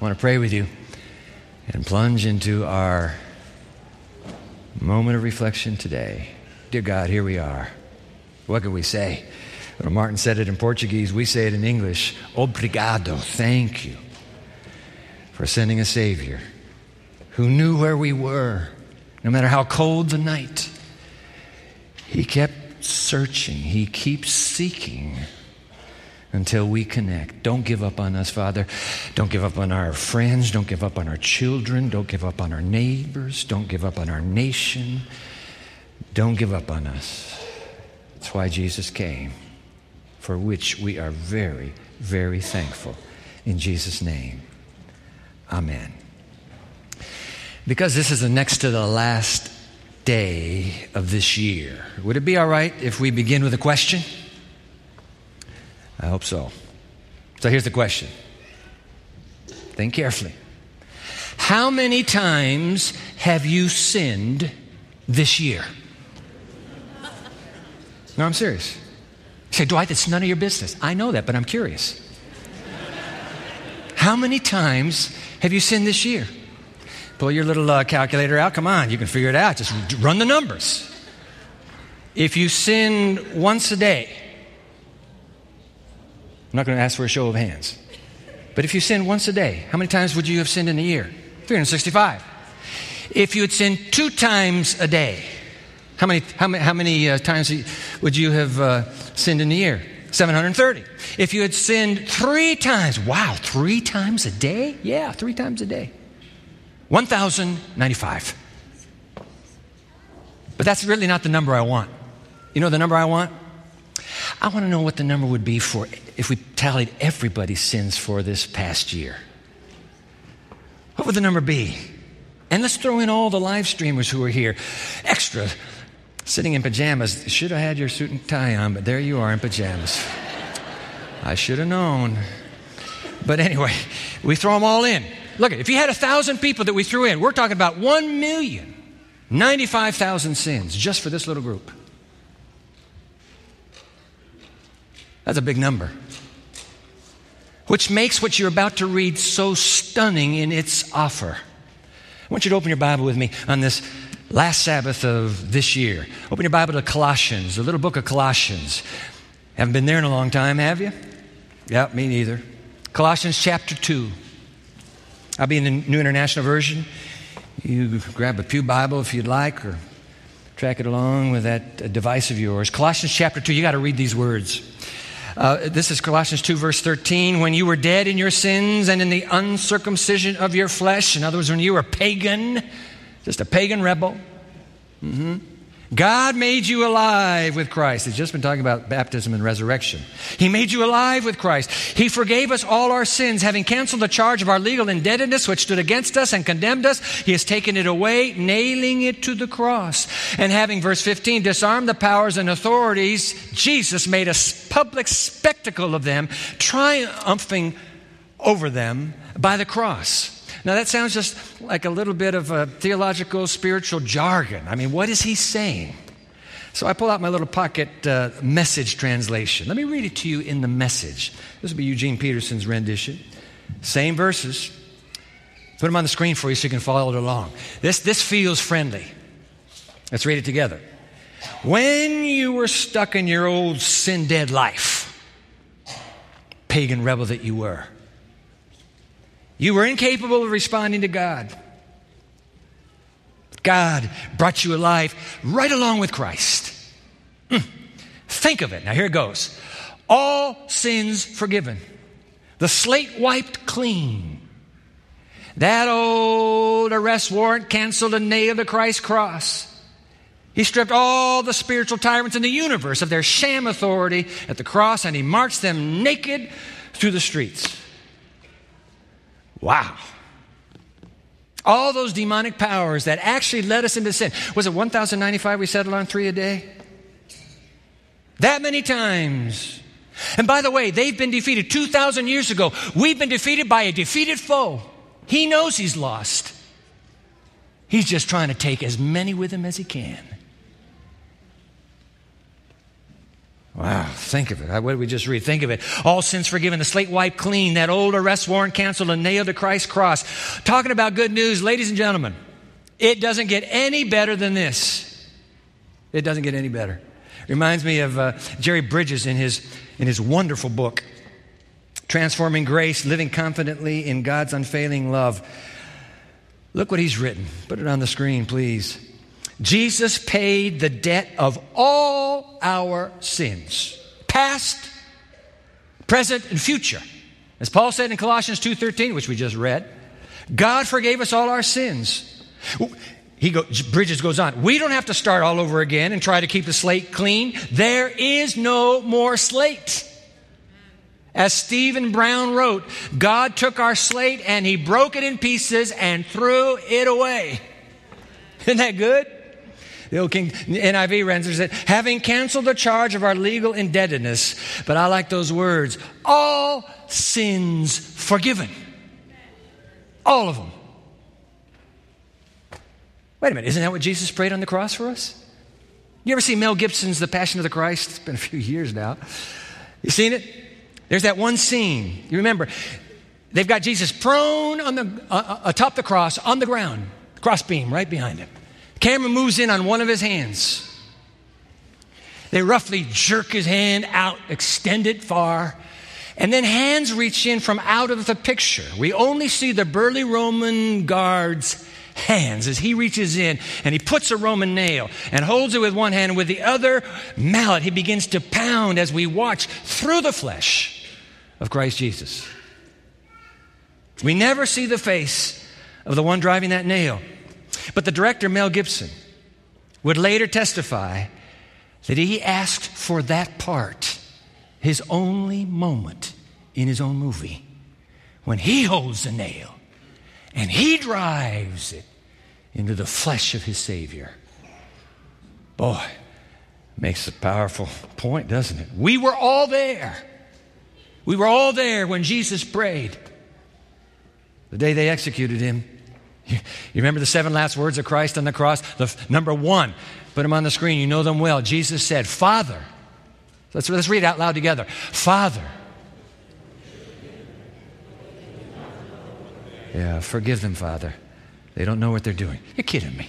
I want to pray with you and plunge into our moment of reflection today. Dear God, here we are. What can we say? Well, Martin said it in Portuguese, we say it in English. Obrigado, thank you for sending a Savior who knew where we were, no matter how cold the night. He kept searching, He keeps seeking until we connect. Don't give up on us, Father. Don't give up on our friends. Don't give up on our children. Don't give up on our neighbors. Don't give up on our nation. Don't give up on us. That's why Jesus came, for which we are very, very thankful. In Jesus' name, Amen. Because this is the next to the last day of this year, would it be all right if we begin with a question? I hope so. So here's the question think carefully. How many times have you sinned this year? No, I'm serious. You say, Dwight, that's none of your business. I know that, but I'm curious. How many times have you sinned this year? Pull your little uh, calculator out. Come on, you can figure it out. Just run the numbers. If you sin once a day, not going to ask for a show of hands. But if you sin once a day, how many times would you have sinned in a year? 365. If you had sinned two times a day, how many, how many, how many uh, times would you have uh, sinned in a year? 730. If you had sinned three times, wow, three times a day? Yeah, three times a day. 1,095. But that's really not the number I want. You know the number I want? I want to know what the number would be for if we tallied everybody's sins for this past year. What would the number be? And let's throw in all the live streamers who are here. Extra, sitting in pajamas. Should have had your suit and tie on, but there you are in pajamas. I should have known. But anyway, we throw them all in. Look, if you had a thousand people that we threw in, we're talking about one million, 95,000 sins just for this little group. That's a big number. Which makes what you're about to read so stunning in its offer. I want you to open your Bible with me on this last Sabbath of this year. Open your Bible to Colossians, the little book of Colossians. Haven't been there in a long time, have you? Yeah, me neither. Colossians chapter 2. I'll be in the New International Version. You grab a Pew Bible if you'd like, or track it along with that device of yours. Colossians chapter 2, you got to read these words. Uh, this is Colossians 2, verse 13. When you were dead in your sins and in the uncircumcision of your flesh, in other words, when you were pagan, just a pagan rebel, mm-hmm. God made you alive with Christ. He's just been talking about baptism and resurrection. He made you alive with Christ. He forgave us all our sins, having canceled the charge of our legal indebtedness which stood against us and condemned us. He has taken it away, nailing it to the cross. And having, verse 15, disarmed the powers and authorities, Jesus made a public spectacle of them, triumphing over them by the cross. Now, that sounds just like a little bit of a theological, spiritual jargon. I mean, what is he saying? So I pull out my little pocket uh, message translation. Let me read it to you in the message. This will be Eugene Peterson's rendition. Same verses. Put them on the screen for you so you can follow it along. This, this feels friendly. Let's read it together. When you were stuck in your old sin dead life, pagan rebel that you were, you were incapable of responding to God. God brought you alive right along with Christ. Mm. Think of it. Now, here it goes. All sins forgiven, the slate wiped clean. That old arrest warrant canceled and nailed to Christ's cross. He stripped all the spiritual tyrants in the universe of their sham authority at the cross and he marched them naked through the streets. Wow. All those demonic powers that actually led us into sin. Was it 1,095 we settled on three a day? That many times. And by the way, they've been defeated 2,000 years ago. We've been defeated by a defeated foe. He knows he's lost. He's just trying to take as many with him as he can. Wow, think of it. What did we just read? Think of it. All sins forgiven, the slate wiped clean, that old arrest warrant canceled and nailed to Christ's cross. Talking about good news, ladies and gentlemen, it doesn't get any better than this. It doesn't get any better. Reminds me of uh, Jerry Bridges in his, in his wonderful book, Transforming Grace, Living Confidently in God's Unfailing Love. Look what he's written. Put it on the screen, please. Jesus paid the debt of all our sins, past, present, and future. As Paul said in Colossians 2:13, which we just read, God forgave us all our sins. He go, Bridges goes on. We don't have to start all over again and try to keep the slate clean. There is no more slate. As Stephen Brown wrote, God took our slate and he broke it in pieces and threw it away. Isn't that good? The old King NIV renders it, having canceled the charge of our legal indebtedness. But I like those words all sins forgiven. All of them. Wait a minute, isn't that what Jesus prayed on the cross for us? You ever see Mel Gibson's The Passion of the Christ? It's been a few years now. You seen it? There's that one scene. You remember, they've got Jesus prone on the, uh, uh atop the cross on the ground, crossbeam right behind him. Camera moves in on one of his hands. They roughly jerk his hand out, extend it far, and then hands reach in from out of the picture. We only see the burly Roman guard's hands as he reaches in and he puts a Roman nail and holds it with one hand, and with the other mallet, he begins to pound as we watch through the flesh of Christ Jesus. We never see the face of the one driving that nail. But the director, Mel Gibson, would later testify that he asked for that part, his only moment in his own movie, when he holds the nail and he drives it into the flesh of his Savior. Boy, makes a powerful point, doesn't it? We were all there. We were all there when Jesus prayed. The day they executed him, you, remember the seven last words of Christ on the cross? The, number one, put them on the screen. You know them well. Jesus said, Father. Let's, let's read out loud together. Father. Yeah, forgive them, Father. They don't know what they're doing. You're kidding me.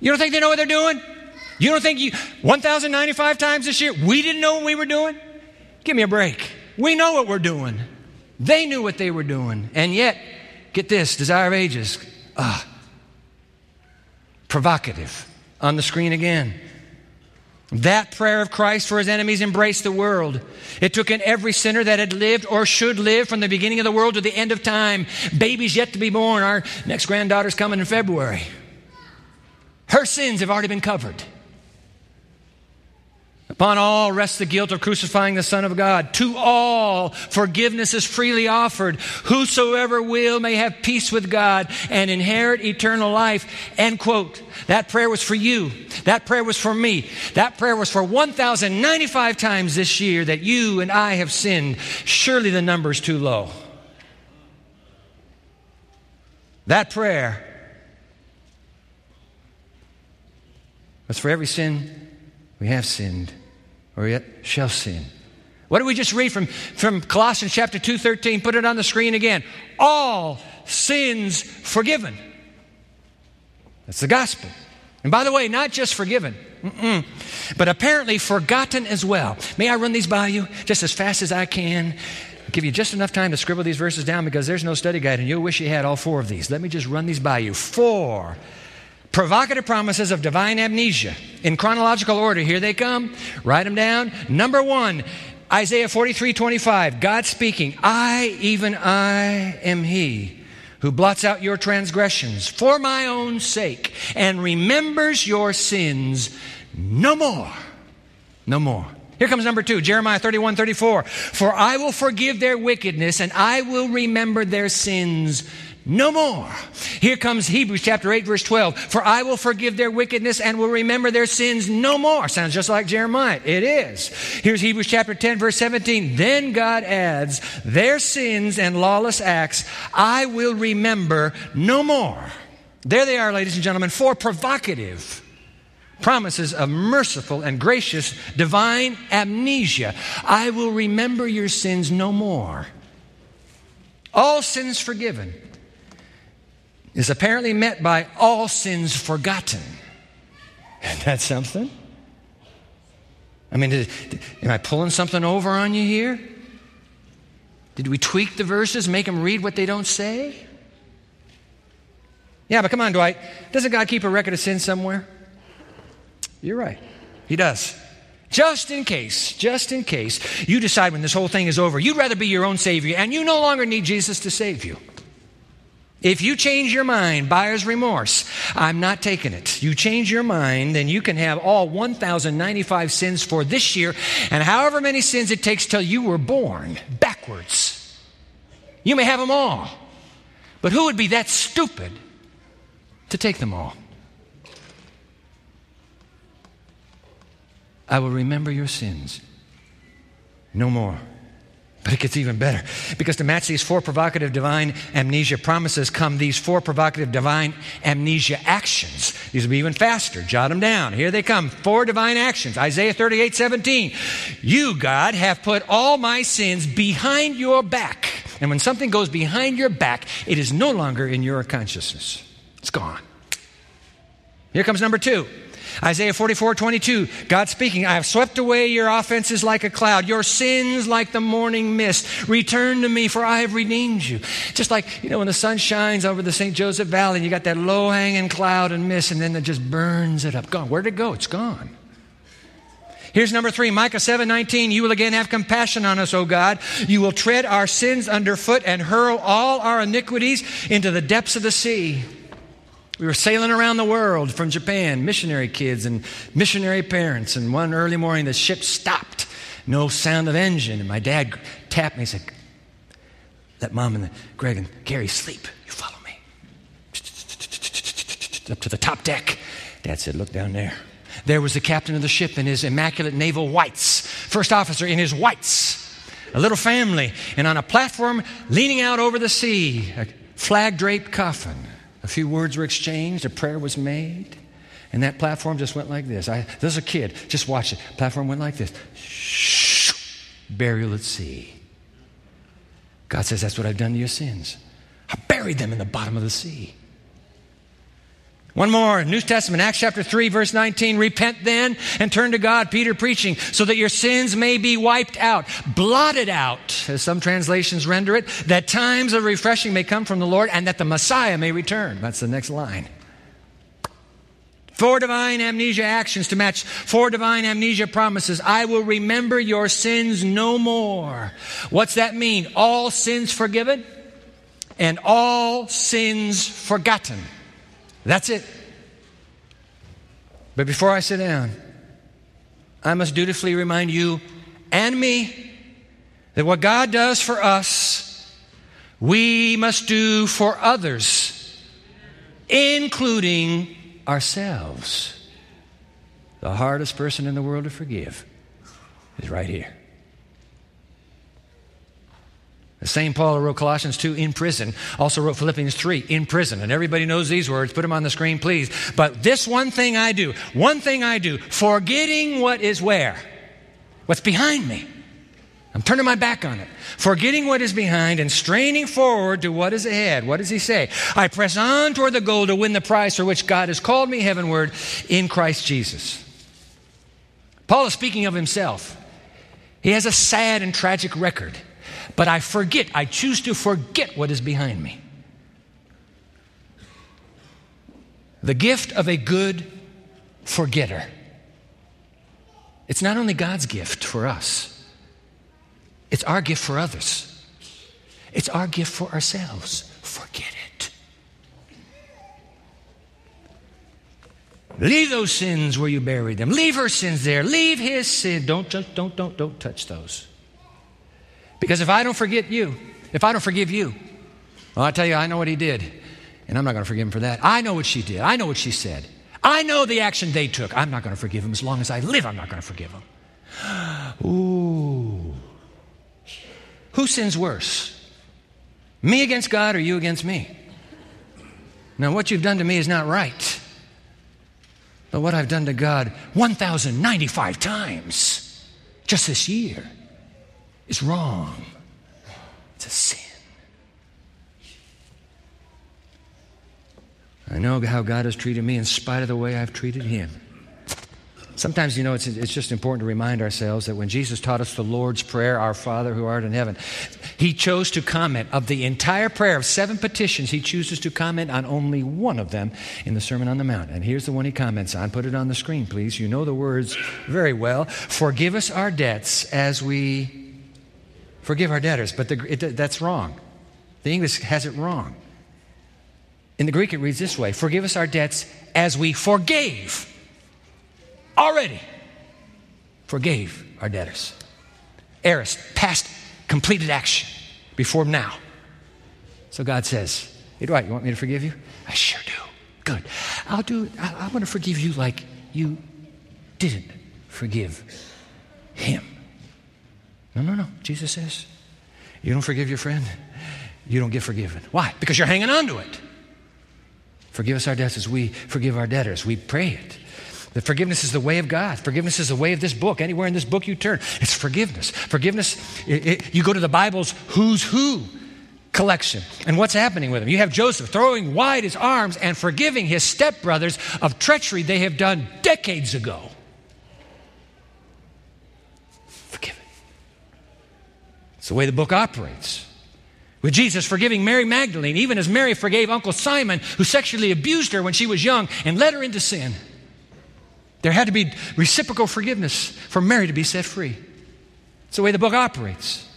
You don't think they know what they're doing? You don't think you, 1,095 times this year, we didn't know what we were doing? Give me a break. We know what we're doing. They knew what they were doing. And yet, get this Desire of Ages, Ah, provocative. On the screen again. That prayer of Christ for his enemies embraced the world. It took in every sinner that had lived or should live from the beginning of the world to the end of time. Babies yet to be born. Our next granddaughter's coming in February. Her sins have already been covered. Upon all rests the guilt of crucifying the Son of God. To all forgiveness is freely offered. Whosoever will may have peace with God and inherit eternal life. End quote. That prayer was for you. That prayer was for me. That prayer was for 1,095 times this year that you and I have sinned. Surely the number is too low. That prayer was for every sin we have sinned or yet shall sin. What did we just read from, from Colossians chapter 2, 13? Put it on the screen again. All sins forgiven. That's the gospel. And by the way, not just forgiven, Mm-mm. but apparently forgotten as well. May I run these by you just as fast as I can? I'll give you just enough time to scribble these verses down because there's no study guide and you'll wish you had all four of these. Let me just run these by you. Four provocative promises of divine amnesia. In chronological order, here they come. Write them down. Number one, Isaiah 43 25. God speaking, I, even I, am He who blots out your transgressions for my own sake and remembers your sins no more. No more. Here comes number two, Jeremiah 31 34. For I will forgive their wickedness and I will remember their sins no more. Here comes Hebrews chapter 8, verse 12. For I will forgive their wickedness and will remember their sins no more. Sounds just like Jeremiah. It is. Here's Hebrews chapter 10, verse 17. Then God adds, Their sins and lawless acts I will remember no more. There they are, ladies and gentlemen, four provocative promises of merciful and gracious divine amnesia. I will remember your sins no more. All sins forgiven is apparently met by all sins forgotten. And that's something? I mean, did, am I pulling something over on you here? Did we tweak the verses, make them read what they don't say? Yeah, but come on, Dwight. Doesn't God keep a record of sin somewhere? You're right. He does. Just in case, just in case you decide when this whole thing is over, you'd rather be your own Savior and you no longer need Jesus to save you. If you change your mind, buyer's remorse, I'm not taking it. You change your mind, then you can have all 1,095 sins for this year and however many sins it takes till you were born backwards. You may have them all. But who would be that stupid to take them all? I will remember your sins no more. But it gets even better. Because to match these four provocative divine amnesia promises come these four provocative divine amnesia actions. These will be even faster. Jot them down. Here they come. Four divine actions. Isaiah 38 17. You, God, have put all my sins behind your back. And when something goes behind your back, it is no longer in your consciousness, it's gone. Here comes number two. Isaiah 44, 22, God speaking, I have swept away your offenses like a cloud, your sins like the morning mist. Return to me, for I have redeemed you. Just like, you know, when the sun shines over the St. Joseph Valley, and you got that low hanging cloud and mist, and then it just burns it up. Gone. Where'd it go? It's gone. Here's number three, Micah 7 19. You will again have compassion on us, O God. You will tread our sins underfoot and hurl all our iniquities into the depths of the sea. We were sailing around the world from Japan, missionary kids and missionary parents. And one early morning, the ship stopped. No sound of engine. And my dad tapped me and said, Let mom and Greg and Gary sleep. You follow me. Up to the top deck. Dad said, Look down there. There was the captain of the ship in his immaculate naval whites, first officer in his whites, a little family, and on a platform leaning out over the sea, a flag draped coffin. A few words were exchanged, a prayer was made, and that platform just went like this. I, there's a kid, just watch it. Platform went like this. Shh, burial at sea. God says, That's what I've done to your sins. I buried them in the bottom of the sea. One more, New Testament, Acts chapter 3, verse 19. Repent then and turn to God, Peter preaching, so that your sins may be wiped out, blotted out, as some translations render it, that times of refreshing may come from the Lord and that the Messiah may return. That's the next line. Four divine amnesia actions to match four divine amnesia promises. I will remember your sins no more. What's that mean? All sins forgiven and all sins forgotten. That's it. But before I sit down, I must dutifully remind you and me that what God does for us, we must do for others, including ourselves. The hardest person in the world to forgive is right here. Same Paul who wrote Colossians 2 in prison also wrote Philippians 3 in prison. And everybody knows these words. Put them on the screen, please. But this one thing I do, one thing I do, forgetting what is where? What's behind me. I'm turning my back on it. Forgetting what is behind and straining forward to what is ahead. What does he say? I press on toward the goal to win the prize for which God has called me heavenward in Christ Jesus. Paul is speaking of himself. He has a sad and tragic record. But I forget, I choose to forget what is behind me. The gift of a good forgetter. It's not only God's gift for us, it's our gift for others. It's our gift for ourselves. Forget it. Leave those sins where you buried them. Leave her sins there. Leave his sin. Don't, don't, don't, don't, don't touch those. Because if I don't forget you, if I don't forgive you, well, I tell you, I know what he did, and I'm not going to forgive him for that. I know what she did. I know what she said. I know the action they took. I'm not going to forgive him as long as I live. I'm not going to forgive him. Ooh. Who sins worse? Me against God or you against me? Now, what you've done to me is not right. But what I've done to God 1,095 times just this year is wrong. It's a sin. I know how God has treated me in spite of the way I've treated Him. Sometimes, you know, it's, it's just important to remind ourselves that when Jesus taught us the Lord's Prayer, Our Father who art in heaven, He chose to comment of the entire prayer of seven petitions, He chooses to comment on only one of them in the Sermon on the Mount. And here's the one He comments on. Put it on the screen, please. You know the words very well. Forgive us our debts as we forgive our debtors. But the, it, that's wrong. The English has it wrong. In the Greek, it reads this way Forgive us our debts as we forgave already forgave our debtors. Aorist, past completed action before now. So God says, Hey, Dwight, you want me to forgive you? I sure do. Good. I'll do, I, I'm going to forgive you like you didn't forgive him. No, no, no. Jesus says, You don't forgive your friend, you don't get forgiven. Why? Because you're hanging on to it. Forgive us our debts as we forgive our debtors. We pray it. That forgiveness is the way of God. Forgiveness is the way of this book. Anywhere in this book you turn, it's forgiveness. Forgiveness, it, it, you go to the Bible's who's who collection. And what's happening with him? You have Joseph throwing wide his arms and forgiving his stepbrothers of treachery they have done decades ago. It's the way the book operates. With Jesus forgiving Mary Magdalene, even as Mary forgave Uncle Simon, who sexually abused her when she was young and led her into sin. There had to be reciprocal forgiveness for Mary to be set free. It's the way the book operates.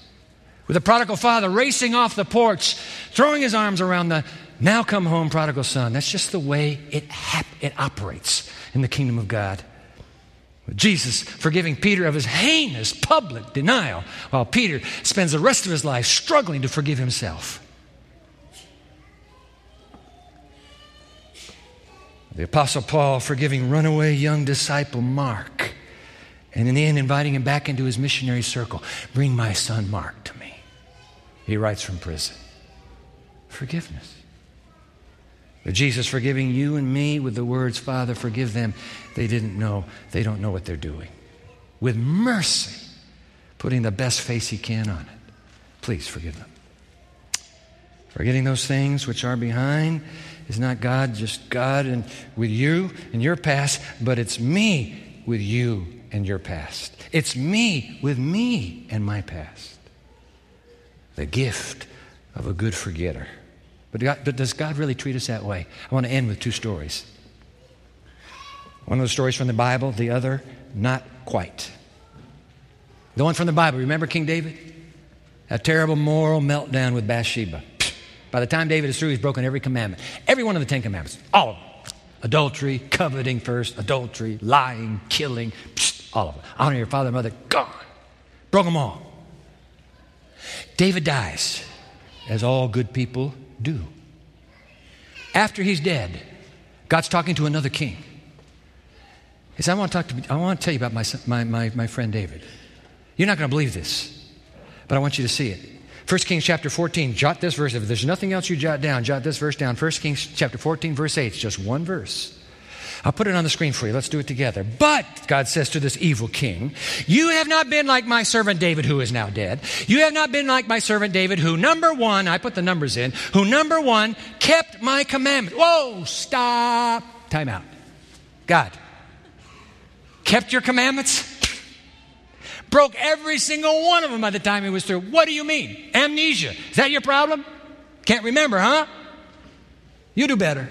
With the prodigal father racing off the porch, throwing his arms around the now come home prodigal son. That's just the way it, hap- it operates in the kingdom of God. Jesus forgiving Peter of his heinous public denial, while Peter spends the rest of his life struggling to forgive himself. The Apostle Paul forgiving runaway young disciple Mark, and in the end, inviting him back into his missionary circle. Bring my son Mark to me. He writes from prison. Forgiveness. But Jesus forgiving you and me with the words, Father, forgive them. They didn't know. They don't know what they're doing. With mercy, putting the best face he can on it. Please forgive them. Forgetting those things which are behind is not God, just God and with you and your past, but it's me with you and your past. It's me with me and my past. The gift of a good forgetter. But, God, but does God really treat us that way? I want to end with two stories. One of the stories from the Bible, the other, not quite. The one from the Bible, remember King David? A terrible moral meltdown with Bathsheba. By the time David is through, he's broken every commandment. Every one of the Ten Commandments. All of them. Adultery, coveting first, adultery, lying, killing, all of them. Honor your father and mother, gone. Broke them all. David dies, as all good people do. After he's dead, God's talking to another king. He says, I want to, talk to, I want to tell you about my, my, my, my friend David. You're not going to believe this, but I want you to see it. 1 Kings chapter 14, jot this verse. If there's nothing else you jot down, jot this verse down. 1 Kings chapter 14, verse 8. It's just one verse. I'll put it on the screen for you. Let's do it together. But, God says to this evil king, you have not been like my servant David, who is now dead. You have not been like my servant David, who, number one, I put the numbers in, who, number one, kept my commandment. Whoa, stop. Time out. God, kept your commandments? Broke every single one of them by the time he was through. What do you mean? Amnesia. Is that your problem? Can't remember, huh? You do better.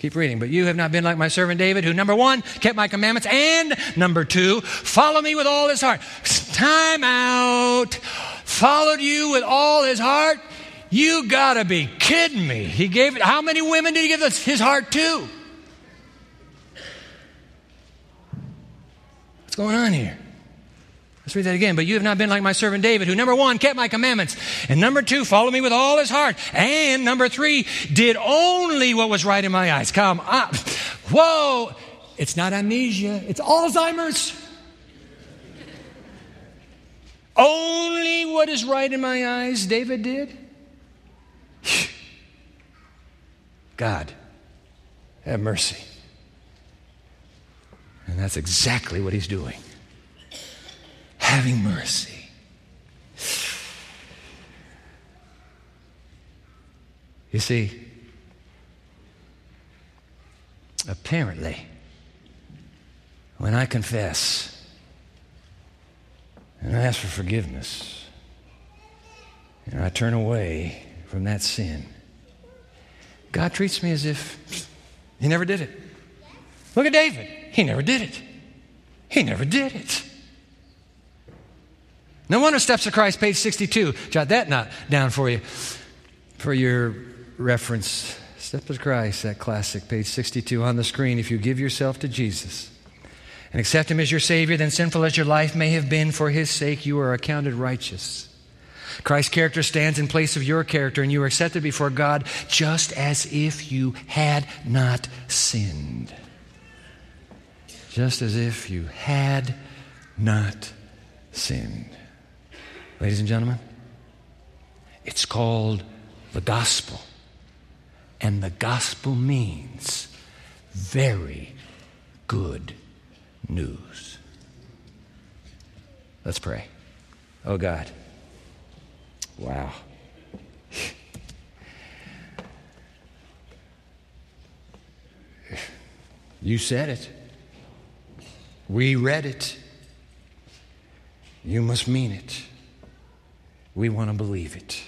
Keep reading. But you have not been like my servant David, who, number one, kept my commandments, and number two, follow me with all his heart. Time out. Followed you with all his heart? You gotta be kidding me. He gave it, how many women did he give his heart to? What's going on here? Let's read that again. But you have not been like my servant David, who number one, kept my commandments, and number two, followed me with all his heart, and number three, did only what was right in my eyes. Come up. Whoa. It's not amnesia, it's Alzheimer's. only what is right in my eyes, David did. God, have mercy. That's exactly what he's doing. Having mercy. You see, apparently, when I confess and I ask for forgiveness, and I turn away from that sin, God treats me as if He never did it. Look at David. He never did it. He never did it. No wonder Steps to Christ, page 62. Jot that not down for you for your reference. Steps to Christ, that classic, page 62 on the screen. If you give yourself to Jesus and accept Him as your Savior, then sinful as your life may have been, for His sake you are accounted righteous. Christ's character stands in place of your character, and you are accepted before God just as if you had not sinned. Just as if you had not sinned. Ladies and gentlemen, it's called the gospel. And the gospel means very good news. Let's pray. Oh God. Wow. You said it. We read it. You must mean it. We want to believe it.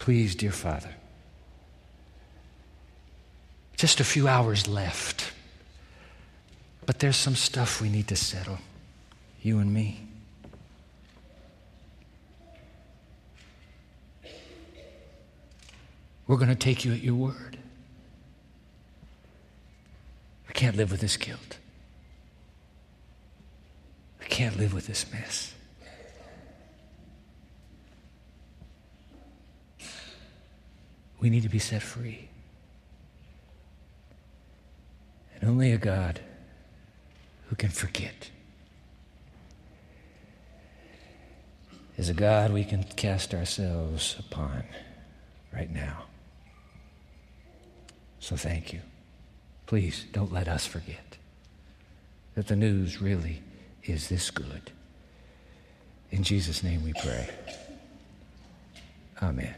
Please, dear Father. Just a few hours left. But there's some stuff we need to settle, you and me. We're going to take you at your word. We can't live with this guilt. Can't live with this mess. We need to be set free. And only a God who can forget is a God we can cast ourselves upon right now. So thank you. Please don't let us forget that the news really is this good. In Jesus' name we pray. Amen.